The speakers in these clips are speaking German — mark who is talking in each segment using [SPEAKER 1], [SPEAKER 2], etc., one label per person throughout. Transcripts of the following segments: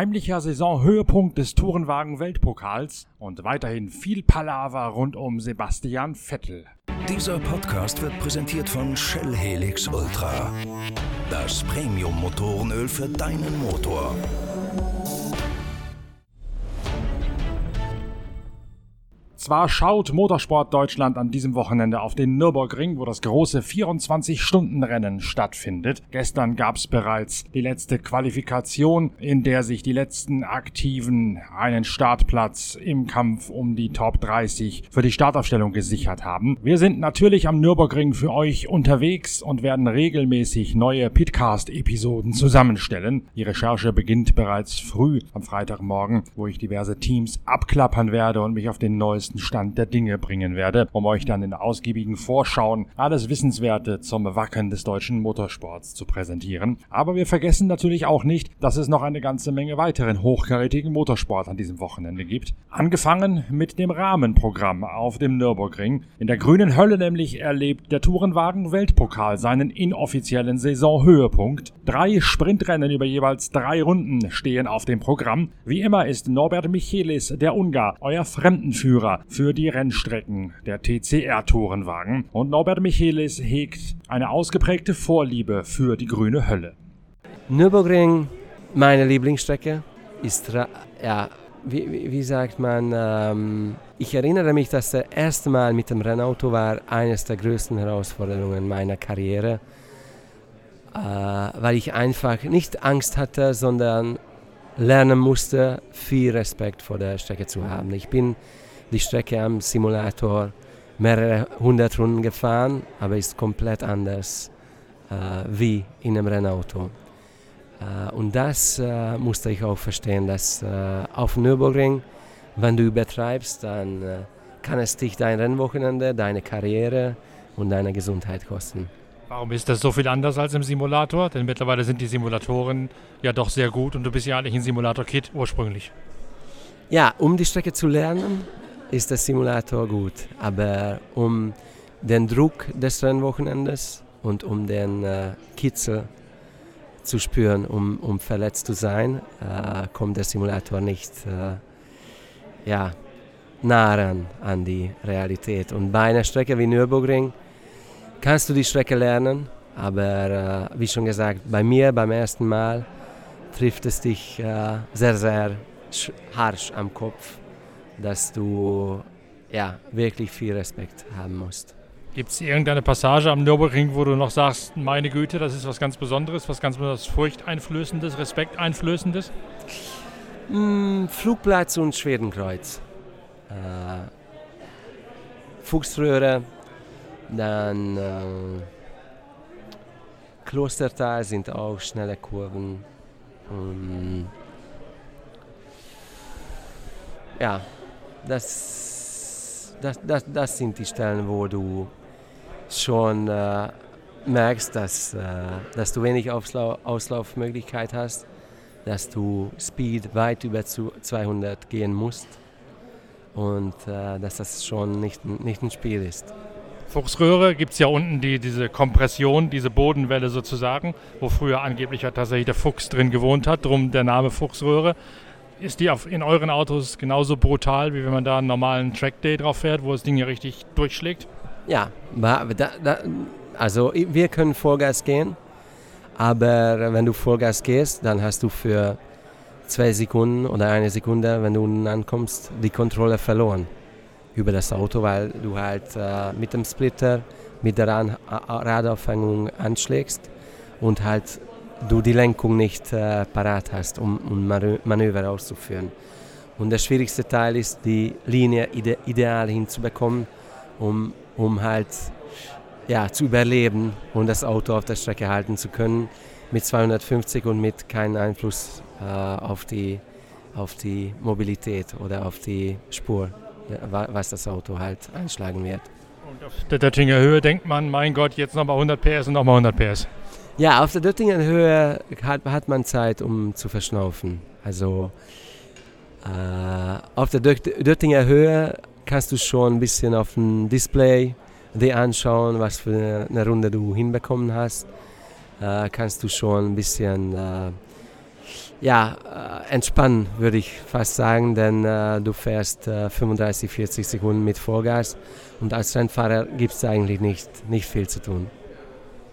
[SPEAKER 1] heimlicher Saisonhöhepunkt des Tourenwagen-Weltpokals und weiterhin viel Palaver rund um Sebastian Vettel.
[SPEAKER 2] Dieser Podcast wird präsentiert von Shell Helix Ultra. Das Premium-Motorenöl für deinen Motor.
[SPEAKER 1] Zwar schaut Motorsport Deutschland an diesem Wochenende auf den Nürburgring, wo das große 24-Stunden-Rennen stattfindet. Gestern gab es bereits die letzte Qualifikation, in der sich die letzten Aktiven einen Startplatz im Kampf um die Top 30 für die Startaufstellung gesichert haben. Wir sind natürlich am Nürburgring für euch unterwegs und werden regelmäßig neue Pitcast-Episoden zusammenstellen. Die Recherche beginnt bereits früh am Freitagmorgen, wo ich diverse Teams abklappern werde und mich auf den neuesten neuesten Stand der Dinge bringen werde, um euch dann in ausgiebigen Vorschauen alles Wissenswerte zum Wacken des deutschen Motorsports zu präsentieren. Aber wir vergessen natürlich auch nicht, dass es noch eine ganze Menge weiteren hochkarätigen Motorsport an diesem Wochenende gibt. Angefangen mit dem Rahmenprogramm auf dem Nürburgring. In der grünen Hölle nämlich erlebt der Tourenwagen Weltpokal seinen inoffiziellen Saisonhöhepunkt. Drei Sprintrennen über jeweils drei Runden stehen auf dem Programm. Wie immer ist Norbert Michelis, der Ungar, euer Fremdenführer für die Rennstrecken der TCR-Tourenwagen und Norbert Michelis hegt eine ausgeprägte Vorliebe für die grüne Hölle.
[SPEAKER 3] Nürburgring, meine Lieblingsstrecke, ist, ja, wie, wie sagt man, ähm, ich erinnere mich, dass das erste Mal mit dem Rennauto war eines der größten Herausforderungen meiner Karriere, äh, weil ich einfach nicht Angst hatte, sondern lernen musste, viel Respekt vor der Strecke zu haben. Ich bin die Strecke am Simulator mehrere hundert Runden gefahren, aber ist komplett anders äh, wie in einem Rennauto. Äh, und das äh, musste ich auch verstehen, dass äh, auf Nürburgring, wenn du übertreibst, dann äh, kann es dich dein Rennwochenende, deine Karriere und deine Gesundheit kosten.
[SPEAKER 1] Warum ist das so viel anders als im Simulator? Denn mittlerweile sind die Simulatoren ja doch sehr gut und du bist ja eigentlich ein Simulator-Kit ursprünglich.
[SPEAKER 3] Ja, um die Strecke zu lernen, ist der Simulator gut. Aber um den Druck des Rennwochenendes und um den äh, Kitzel zu spüren, um, um verletzt zu sein, äh, kommt der Simulator nicht äh, ja, nah ran an die Realität. Und bei einer Strecke wie Nürburgring kannst du die Strecke lernen, aber äh, wie schon gesagt, bei mir beim ersten Mal trifft es dich äh, sehr, sehr harsch am Kopf dass du ja, wirklich viel Respekt haben musst.
[SPEAKER 1] Gibt es irgendeine Passage am Nürburgring, wo du noch sagst, meine Güte, das ist was ganz Besonderes, was ganz besonders Furchteinflößendes, Respekteinflößendes?
[SPEAKER 3] Mm, Flugplatz und Schwedenkreuz. Äh, Fuchsröhre, dann äh, Klostertal sind auch schnelle Kurven. Und, ja, das, das, das, das sind die Stellen, wo du schon äh, merkst, dass, äh, dass du wenig Auslau Auslaufmöglichkeit hast, dass du Speed weit über 200 gehen musst und äh, dass das schon nicht, nicht ein Spiel ist.
[SPEAKER 1] Fuchsröhre gibt es ja unten die, diese Kompression, diese Bodenwelle sozusagen, wo früher angeblich tatsächlich der Fuchs drin gewohnt hat, darum der Name Fuchsröhre. Ist die auf, in euren Autos genauso brutal, wie wenn man da einen normalen Trackday drauf fährt, wo das Ding ja richtig durchschlägt?
[SPEAKER 3] Ja, da, da, also wir können Vollgas gehen, aber wenn du Vollgas gehst, dann hast du für zwei Sekunden oder eine Sekunde, wenn du unten ankommst, die Kontrolle verloren über das Auto, weil du halt äh, mit dem Splitter, mit der Radaufhängung anschlägst und halt du die Lenkung nicht äh, parat hast, um, um Manöver auszuführen. Und der schwierigste Teil ist, die Linie ide ideal hinzubekommen, um, um halt ja, zu überleben und das Auto auf der Strecke halten zu können mit 250 und mit keinem Einfluss äh, auf, die, auf die Mobilität oder auf die Spur, was das Auto halt einschlagen wird.
[SPEAKER 1] Und auf der Döttinger Höhe denkt man, mein Gott, jetzt nochmal 100 PS und nochmal 100 PS.
[SPEAKER 3] Ja, auf der Döttingen Höhe hat, hat man Zeit, um zu verschnaufen. Also äh, auf der Döttinger Höhe kannst du schon ein bisschen auf dem Display dir anschauen, was für eine Runde du hinbekommen hast. Äh, kannst du schon ein bisschen äh, ja, äh, entspannen würde ich fast sagen, denn äh, du fährst äh, 35, 40 Sekunden mit Vollgas und als Rennfahrer gibt es eigentlich nicht, nicht viel zu tun.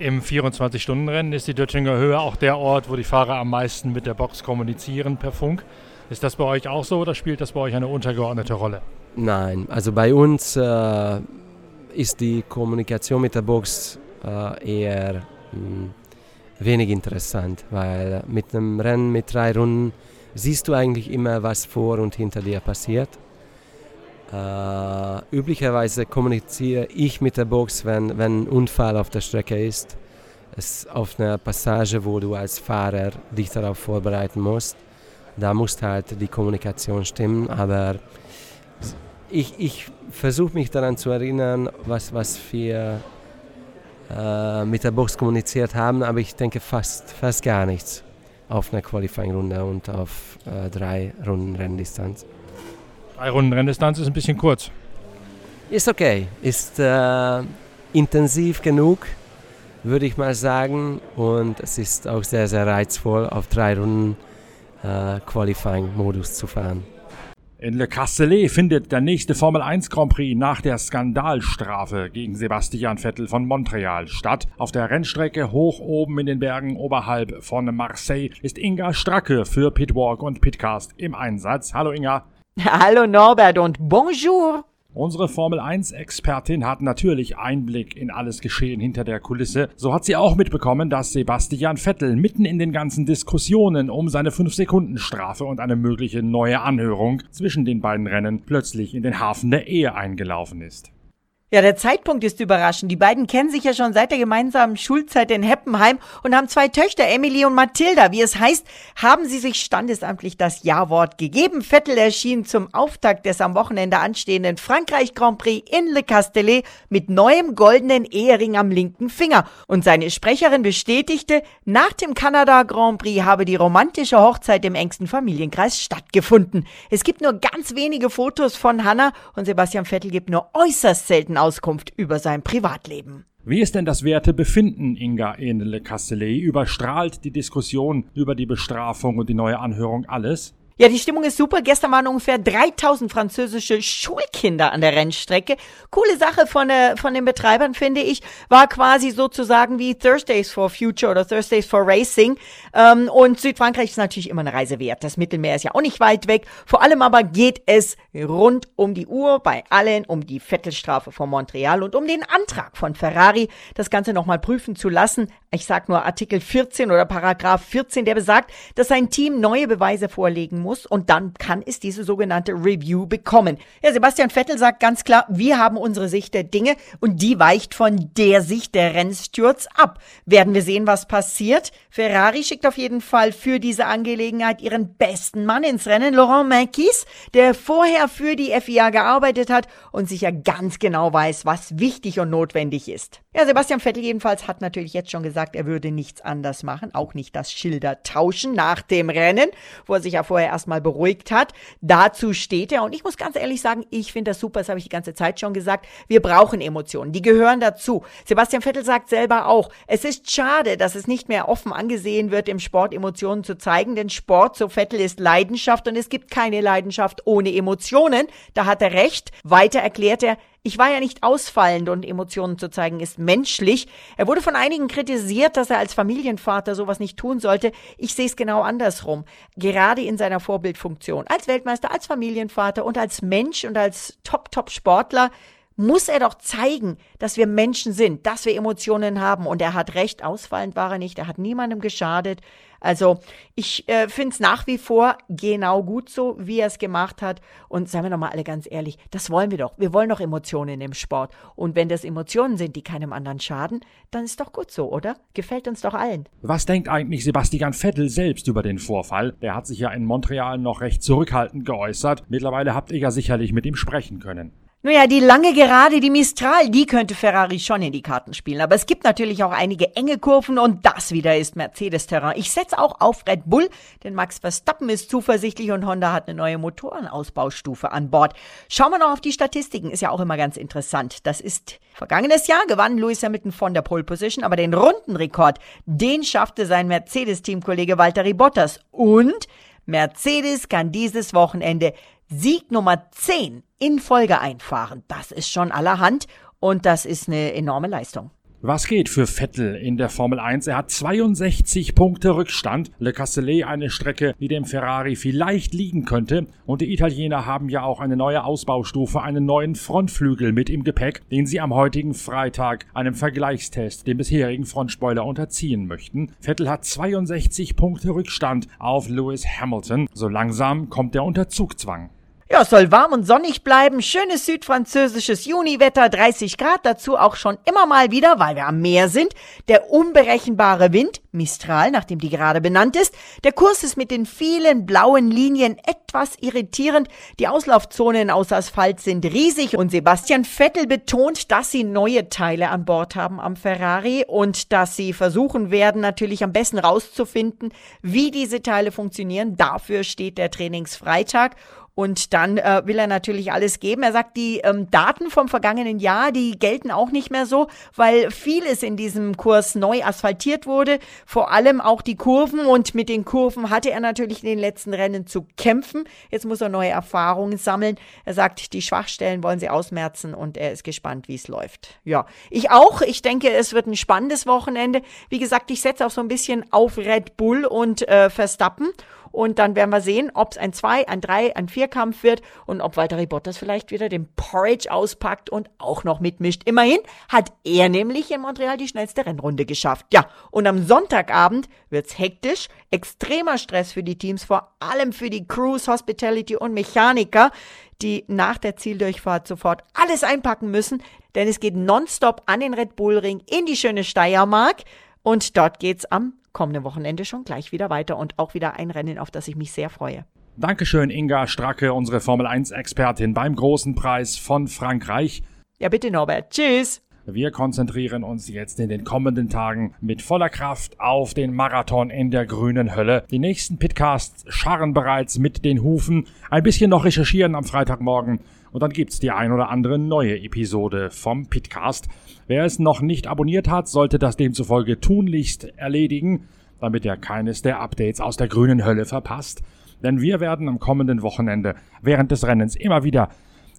[SPEAKER 1] Im 24-Stunden-Rennen ist die Döttinger Höhe auch der Ort, wo die Fahrer am meisten mit der Box kommunizieren per Funk. Ist das bei euch auch so oder spielt das bei euch eine untergeordnete Rolle?
[SPEAKER 3] Nein, also bei uns äh, ist die Kommunikation mit der Box äh, eher mh, hm, wenig interessant, weil mit einem Rennen mit drei Runden siehst du eigentlich immer, was vor und hinter dir passiert. Äh, üblicherweise kommuniziere ich mit der Box, wenn, ein Unfall auf der Strecke ist. Es auf einer Passage, wo du als Fahrer dich darauf vorbereiten musst. Da muss halt die Kommunikation stimmen, aber ich, ich versuche mich daran zu erinnern, was, was wir äh, mit der Box kommuniziert haben, aber ich denke fast, fast gar nichts auf einer Qualifying-Runde und auf äh, drei Runden Renndistanz.
[SPEAKER 1] Drei Runden Renndistanz ist ein bisschen kurz.
[SPEAKER 3] Ist okay, ist äh, intensiv genug, würde ich mal sagen, und es ist auch sehr, sehr reizvoll, auf drei Runden äh, Qualifying-Modus zu fahren.
[SPEAKER 1] In Le Castellet findet der nächste Formel 1 Grand Prix nach der Skandalstrafe gegen Sebastian Vettel von Montreal statt. Auf der Rennstrecke hoch oben in den Bergen oberhalb von Marseille ist Inga Stracke für Pitwalk und Pitcast im Einsatz. Hallo Inga.
[SPEAKER 4] Hallo Norbert und bonjour.
[SPEAKER 1] Unsere Formel 1-Expertin hat natürlich Einblick in alles Geschehen hinter der Kulisse. So hat sie auch mitbekommen, dass Sebastian Vettel mitten in den ganzen Diskussionen um seine 5-Sekunden-Strafe und eine mögliche neue Anhörung zwischen den beiden Rennen plötzlich in den Hafen der Ehe eingelaufen ist.
[SPEAKER 4] Ja, der Zeitpunkt ist überraschend. Die beiden kennen sich ja schon seit der gemeinsamen Schulzeit in Heppenheim und haben zwei Töchter, Emily und Mathilda. Wie es heißt, haben sie sich standesamtlich das Ja-Wort gegeben. Vettel erschien zum Auftakt des am Wochenende anstehenden Frankreich Grand Prix in Le Castellet mit neuem goldenen Ehering am linken Finger. Und seine Sprecherin bestätigte, nach dem Kanada Grand Prix habe die romantische Hochzeit im engsten Familienkreis stattgefunden. Es gibt nur ganz wenige Fotos von Hannah und Sebastian Vettel gibt nur äußerst selten Auskunft über sein Privatleben.
[SPEAKER 1] Wie ist denn das Wertebefinden, Inga Enele Castellet? Überstrahlt die Diskussion über die Bestrafung und die neue Anhörung alles?
[SPEAKER 4] Ja, die Stimmung ist super. Gestern waren ungefähr 3000 französische Schulkinder an der Rennstrecke. Coole Sache von, äh, von den Betreibern, finde ich. War quasi sozusagen wie Thursdays for Future oder Thursdays for Racing. Ähm, und Südfrankreich ist natürlich immer eine Reise wert. Das Mittelmeer ist ja auch nicht weit weg. Vor allem aber geht es rund um die Uhr bei allen um die Vettelstrafe von Montreal und um den Antrag von Ferrari, das Ganze nochmal prüfen zu lassen. Ich sag nur Artikel 14 oder Paragraph 14, der besagt, dass sein Team neue Beweise vorlegen muss muss und dann kann es diese sogenannte Review bekommen. Ja, Sebastian Vettel sagt ganz klar, wir haben unsere Sicht der Dinge und die weicht von der Sicht der Rennstewards ab. Werden wir sehen, was passiert. Ferrari schickt auf jeden Fall für diese Angelegenheit ihren besten Mann ins Rennen, Laurent Marquis, der vorher für die FIA gearbeitet hat und sicher ganz genau weiß, was wichtig und notwendig ist. Ja, Sebastian Vettel jedenfalls hat natürlich jetzt schon gesagt, er würde nichts anders machen, auch nicht das Schilder tauschen nach dem Rennen, wo er sich ja vorher erstmal beruhigt hat. Dazu steht er und ich muss ganz ehrlich sagen, ich finde das super, das habe ich die ganze Zeit schon gesagt. Wir brauchen Emotionen, die gehören dazu. Sebastian Vettel sagt selber auch, es ist schade, dass es nicht mehr offen angesehen wird, im Sport Emotionen zu zeigen, denn Sport, so Vettel, ist Leidenschaft und es gibt keine Leidenschaft ohne Emotionen. Da hat er recht. Weiter erklärt er, ich war ja nicht ausfallend und Emotionen zu zeigen ist menschlich. Er wurde von einigen kritisiert, dass er als Familienvater sowas nicht tun sollte. Ich sehe es genau andersrum. Gerade in seiner Vorbildfunktion. Als Weltmeister, als Familienvater und als Mensch und als Top-Top-Sportler muss er doch zeigen, dass wir Menschen sind, dass wir Emotionen haben. Und er hat recht, ausfallend war er nicht, er hat niemandem geschadet. Also ich äh, finde es nach wie vor genau gut so, wie er es gemacht hat. Und seien wir nochmal alle ganz ehrlich, das wollen wir doch. Wir wollen doch Emotionen im Sport. Und wenn das Emotionen sind, die keinem anderen schaden, dann ist doch gut so, oder? Gefällt uns doch allen.
[SPEAKER 1] Was denkt eigentlich Sebastian Vettel selbst über den Vorfall? Der hat sich ja in Montreal noch recht zurückhaltend geäußert. Mittlerweile habt ihr ja sicherlich mit ihm sprechen können.
[SPEAKER 4] Naja, die lange Gerade, die Mistral, die könnte Ferrari schon in die Karten spielen. Aber es gibt natürlich auch einige enge Kurven und das wieder ist Mercedes-Terrain. Ich setze auch auf Red Bull, denn Max Verstappen ist zuversichtlich und Honda hat eine neue Motorenausbaustufe an Bord. Schauen wir noch auf die Statistiken, ist ja auch immer ganz interessant. Das ist vergangenes Jahr gewann Lewis Hamilton von der Pole Position, aber den Rundenrekord, den schaffte sein Mercedes-Teamkollege Valtteri Bottas. Und Mercedes kann dieses Wochenende Sieg Nummer 10 in Folge einfahren. Das ist schon allerhand und das ist eine enorme Leistung.
[SPEAKER 1] Was geht für Vettel in der Formel 1? Er hat 62 Punkte Rückstand. Le Castellet eine Strecke, die dem Ferrari vielleicht liegen könnte. Und die Italiener haben ja auch eine neue Ausbaustufe, einen neuen Frontflügel mit im Gepäck, den sie am heutigen Freitag einem Vergleichstest dem bisherigen Frontspoiler unterziehen möchten. Vettel hat 62 Punkte Rückstand auf Lewis Hamilton. So langsam kommt der Unterzugzwang.
[SPEAKER 4] Ja, es soll warm und sonnig bleiben. Schönes südfranzösisches Juniwetter, 30 Grad, dazu auch schon immer mal wieder, weil wir am Meer sind. Der unberechenbare Wind, Mistral, nachdem die gerade benannt ist. Der Kurs ist mit den vielen blauen Linien etwas irritierend. Die Auslaufzonen aus Asphalt sind riesig und Sebastian Vettel betont, dass sie neue Teile an Bord haben am Ferrari und dass sie versuchen werden, natürlich am besten rauszufinden, wie diese Teile funktionieren. Dafür steht der Trainingsfreitag. Und dann äh, will er natürlich alles geben. Er sagt, die ähm, Daten vom vergangenen Jahr, die gelten auch nicht mehr so, weil vieles in diesem Kurs neu asphaltiert wurde. Vor allem auch die Kurven. Und mit den Kurven hatte er natürlich in den letzten Rennen zu kämpfen. Jetzt muss er neue Erfahrungen sammeln. Er sagt, die Schwachstellen wollen sie ausmerzen und er ist gespannt, wie es läuft. Ja, ich auch. Ich denke, es wird ein spannendes Wochenende. Wie gesagt, ich setze auch so ein bisschen auf Red Bull und äh, Verstappen. Und dann werden wir sehen, ob es ein 2, ein 3, ein 4-Kampf wird und ob Walter Bottas vielleicht wieder den Porridge auspackt und auch noch mitmischt. Immerhin hat er nämlich in Montreal die schnellste Rennrunde geschafft. Ja, und am Sonntagabend wird's hektisch, extremer Stress für die Teams, vor allem für die Crews, Hospitality und Mechaniker, die nach der Zieldurchfahrt sofort alles einpacken müssen, denn es geht nonstop an den Red Bull Ring in die schöne Steiermark und dort geht's am kommenden Wochenende schon gleich wieder weiter und auch wieder ein Rennen, auf das ich mich sehr freue.
[SPEAKER 1] Dankeschön, Inga Stracke, unsere Formel 1-Expertin beim großen Preis von Frankreich.
[SPEAKER 4] Ja, bitte, Norbert. Tschüss.
[SPEAKER 1] Wir konzentrieren uns jetzt in den kommenden Tagen mit voller Kraft auf den Marathon in der grünen Hölle. Die nächsten Pitcasts scharren bereits mit den Hufen. Ein bisschen noch recherchieren am Freitagmorgen und dann gibt's die ein oder andere neue Episode vom Pitcast. Wer es noch nicht abonniert hat, sollte das demzufolge tunlichst erledigen, damit er keines der Updates aus der grünen Hölle verpasst. Denn wir werden am kommenden Wochenende während des Rennens immer wieder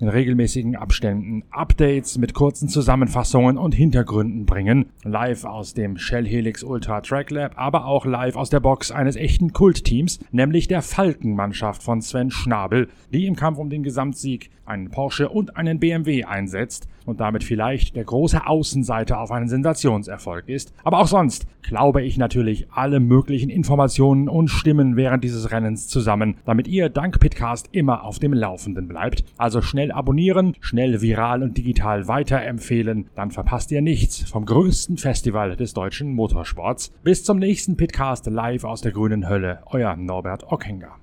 [SPEAKER 1] in regelmäßigen Abständen Updates mit kurzen Zusammenfassungen und Hintergründen bringen. Live aus dem Shell Helix Ultra Track Lab, aber auch live aus der Box eines echten Kultteams, nämlich der Falkenmannschaft von Sven Schnabel, die im Kampf um den Gesamtsieg einen Porsche und einen BMW einsetzt und damit vielleicht der große Außenseiter auf einen Sensationserfolg ist. Aber auch sonst glaube ich natürlich alle möglichen Informationen und Stimmen während dieses Rennens zusammen, damit ihr dank Pitcast immer auf dem Laufenden bleibt. Also schnell abonnieren, schnell viral und digital weiterempfehlen, dann verpasst ihr nichts vom größten Festival des deutschen Motorsports. Bis zum nächsten Pitcast live aus der grünen Hölle, euer Norbert Ockenger.